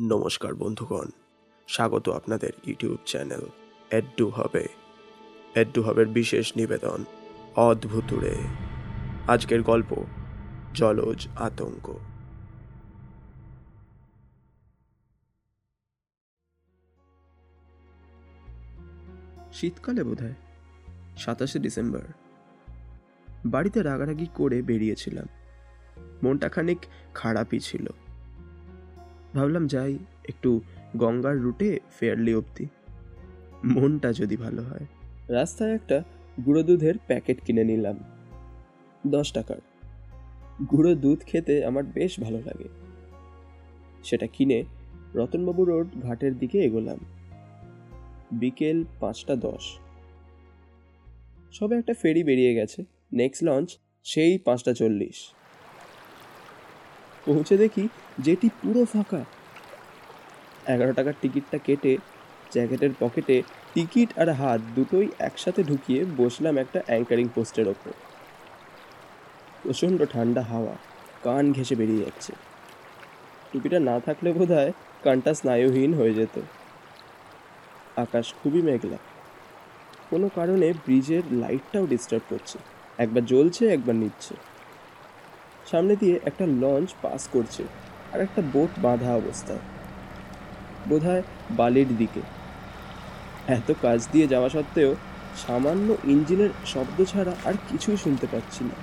নমস্কার বন্ধুগণ, স্বাগত আপনাদের ইউটিউব চ্যানেল এড্ডু হবে। এড্ডু হবের বিশেষ নিবেদন অদ্ভুতুড়ে। আজকের গল্প, জলজ আতঙ্ক। শীতকালে বোধ হয় সাতাশে ডিসেম্বর। বাড়িতে রাগারাগি করে বেরিয়েছিলাম। মনটা খানিক খারাপই ছিল। ভাবলাম যাই, একটু গঙ্গার রুটে ফেয়ারলি অবধি। মনটা যদি ভালো হয়। রাস্তায় একটা গুঁড়ো দুধের প্যাকেট কিনে নিলাম। দশ টাকার। গুঁড়ো দুধ খেতে আমার বেশ ভালো লাগে। সেটা কিনে রতনবাবু রোড ঘাটের দিকে এগোলাম। বিকেল পাঁচটা দশ। সবে একটা ফেরি বেরিয়ে গেছে। নেক্সট লঞ্চ সেই পাঁচটা চল্লিশ। পৌঁছে দেখি যেটি পুরো ফাঁকা। এগারো টাকার টিকিটটা কেটে জ্যাকেটের পকেটে টিকিট আর হাত দুটোই একসাথে ঢুকিয়ে বসলাম একটা অ্যাঙ্কারিং পোস্টের ওপর। প্রচণ্ড ঠান্ডা হাওয়া, কান ঘেঁষে বেরিয়ে যাচ্ছে। টুপিটা না থাকলে বোধ হয় কানটা স্নায়ুহীন হয়ে যেত। আকাশ খুবই মেঘলা। কোনো কারণে ব্রিজের লাইটটাও ডিস্টার্ব করছে। একবার জ্বলছে, একবার নিচ্ছে। সামনে দিয়ে একটা লঞ্চ পাস করছে আর একটা বোট বাঁধা অবস্থায়। বোধহয় বালির দিকে। এত কাজ দিয়ে যাওয়া সত্ত্বেও সামান্য ইঞ্জিনের শব্দ ছাড়া আর কিছুই শুনতে পাচ্ছি না।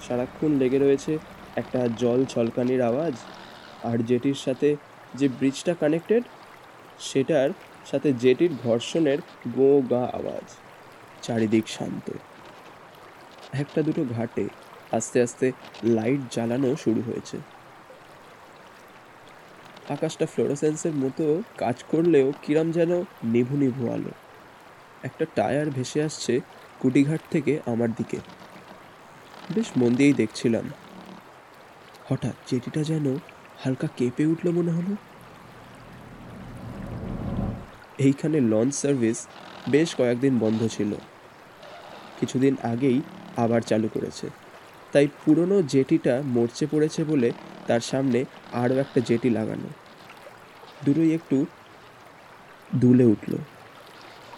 সারাক্ষণ লেগে রয়েছে একটা জল ছলকানির আওয়াজ, আর জেটির সাথে যে ব্রিজটা কানেক্টেড, সেটার সাথে জেটির ঘর্ষণের গো গা আওয়াজ, চারিদিক শান্ত। একটা দুটো ঘাটে আস্তে আস্তে লাইট জ্বালানো শুরু হয়েছে। আকাশটা ফ্লোরোসেন্সের মতো কাজ করলেও কিরম যেন নিভু নিভু আলো। একটা টায়ার ভেসে আসছে কুটিঘাট থেকে আমার দিকে। বেশ মন দিয়েই দেখছিলাম। হঠাৎ জেটিটা যেন হালকা কেঁপে উঠল মনে হলো। এইখানে লঞ্চ সার্ভিস বেশ কয়েকদিন বন্ধ ছিল। কিছুদিন আগেই আবার চালু করেছে। তাই পুরনো জেটিটা মরচে পড়েছে বলে তার সামনে আরও একটা জেটি লাগানো। দুটোই একটু দুলে উঠল।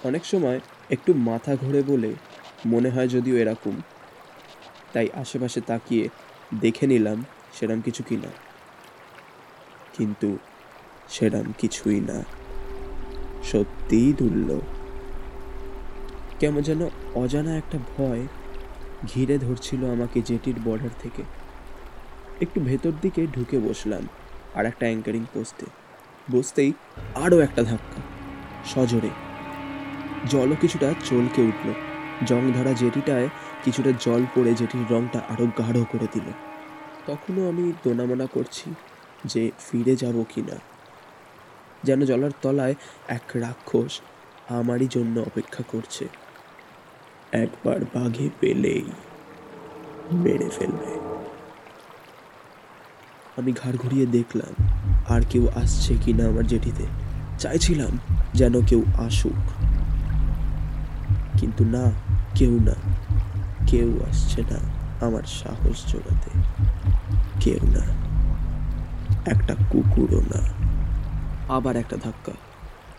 অনেক সময় একটু মাথা ঘোরে বলে মনে হয় যদিও এরকম। তাই আশেপাশে তাকিয়ে দেখে নিলাম সেরম কিছু কি না। কিন্তু সেরম কিছুই না। সত্যিই দুলল কেমন যেন অজানা একটা ভয় ঘিরে ধরছিল আমাকে জেটির বর্ডার থেকে। একটু ভেতর দিকে ঢুকে বসলাম আর একটা অ্যাঙ্কারিং পোস্টে বসতেই আরও একটা ধাক্কা। সজোরে। জলও কিছুটা চলকে উঠল। জং ধরা জেটিটায় কিছুটা জল পড়ে জেটির রংটা আরও গাঢ় করে দিল। তখনও আমি দোনামোনা করছি যে ফিরে যাব কি না। যেন জলার তলায় এক রাক্ষস আমারই জন্য অপেক্ষা করছে। একবার বাঘে পেলেই মেরে ফেলবে। আমি ঘাড় ঘুরিয়ে দেখলাম, আর কেউ আসছে কি না আমার জেটিতে চাইছিলাম যেন কেউ আসুক। কিন্তু না, কেউ না। কেউ আসছে না আমার সাহস জোগাতে। কেউ না। একটা কুকুরও না। আবার একটা ধাক্কা।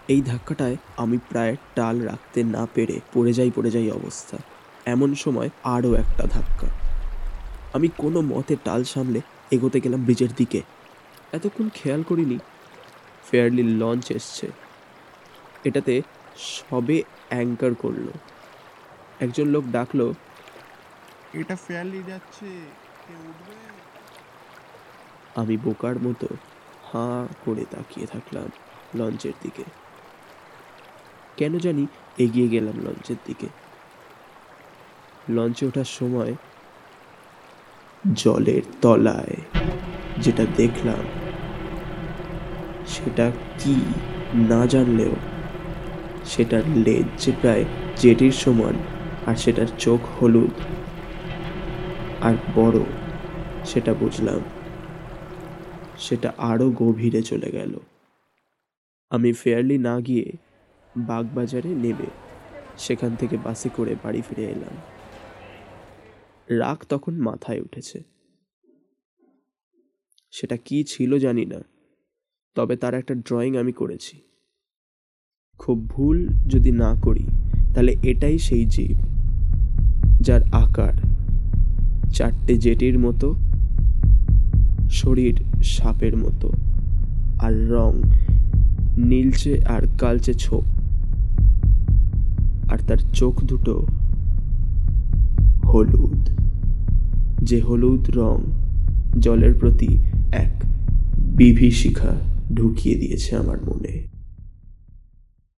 এই ধাক্কাটায় আমি প্রায় টাল রাখতে না পেরে পড়ে যাই পড়ে যাই অবস্থা। এমন সময় আরও একটা ধাক্কা। আমি কোনো মতে টাল সামলে এগোতে গেলাম ব্রিজের দিকে। এতক্ষণ খেয়াল করিনি ফেয়ারলি লঞ্চ এসছে। এটাতে সবে অ্যাঙ্কার করল। একজন লোক ডাকলো এটা ফেয়ারলি যাচ্ছে আমি বোকার মতো হাঁ করে তাকিয়ে থাকলাম লঞ্চের দিকে। কেন জানি এগিয়ে গেলাম লঞ্চের দিকে। লঞ্চে ওঠার সময় জলের তলায় যেটা দেখলাম, সেটা কি না জানলেও সেটার লেজ যে প্রায় জেটির সমান আর সেটার চোখ হলুদ আর বড় সেটা বুঝলাম, সেটা আরও গভীরে চলে গেল। আমি ফেয়ারলি না গিয়ে বাগবাজারে নেমে সেখান থেকে বাসে করে বাড়ি ফিরে এলাম। রাগ তখন মাথায় উঠেছে। সেটা কি ছিল জানি না, তবে তার একটা ড্রয়িং আমি করেছি। খুব ভুল যদি না করি, তাহলে এটাই সেই জীব, যার আকার চারটে জেটির মতো, শরীর সাপের মতো, আর রং নীলচে আর কালচে ছোপ। আর তার চোখ দুটো হলুদ, যে হলুদ রং জলের প্রতি এক বিভীষিকা ঢুকিয়ে দিয়েছে আমার মনে।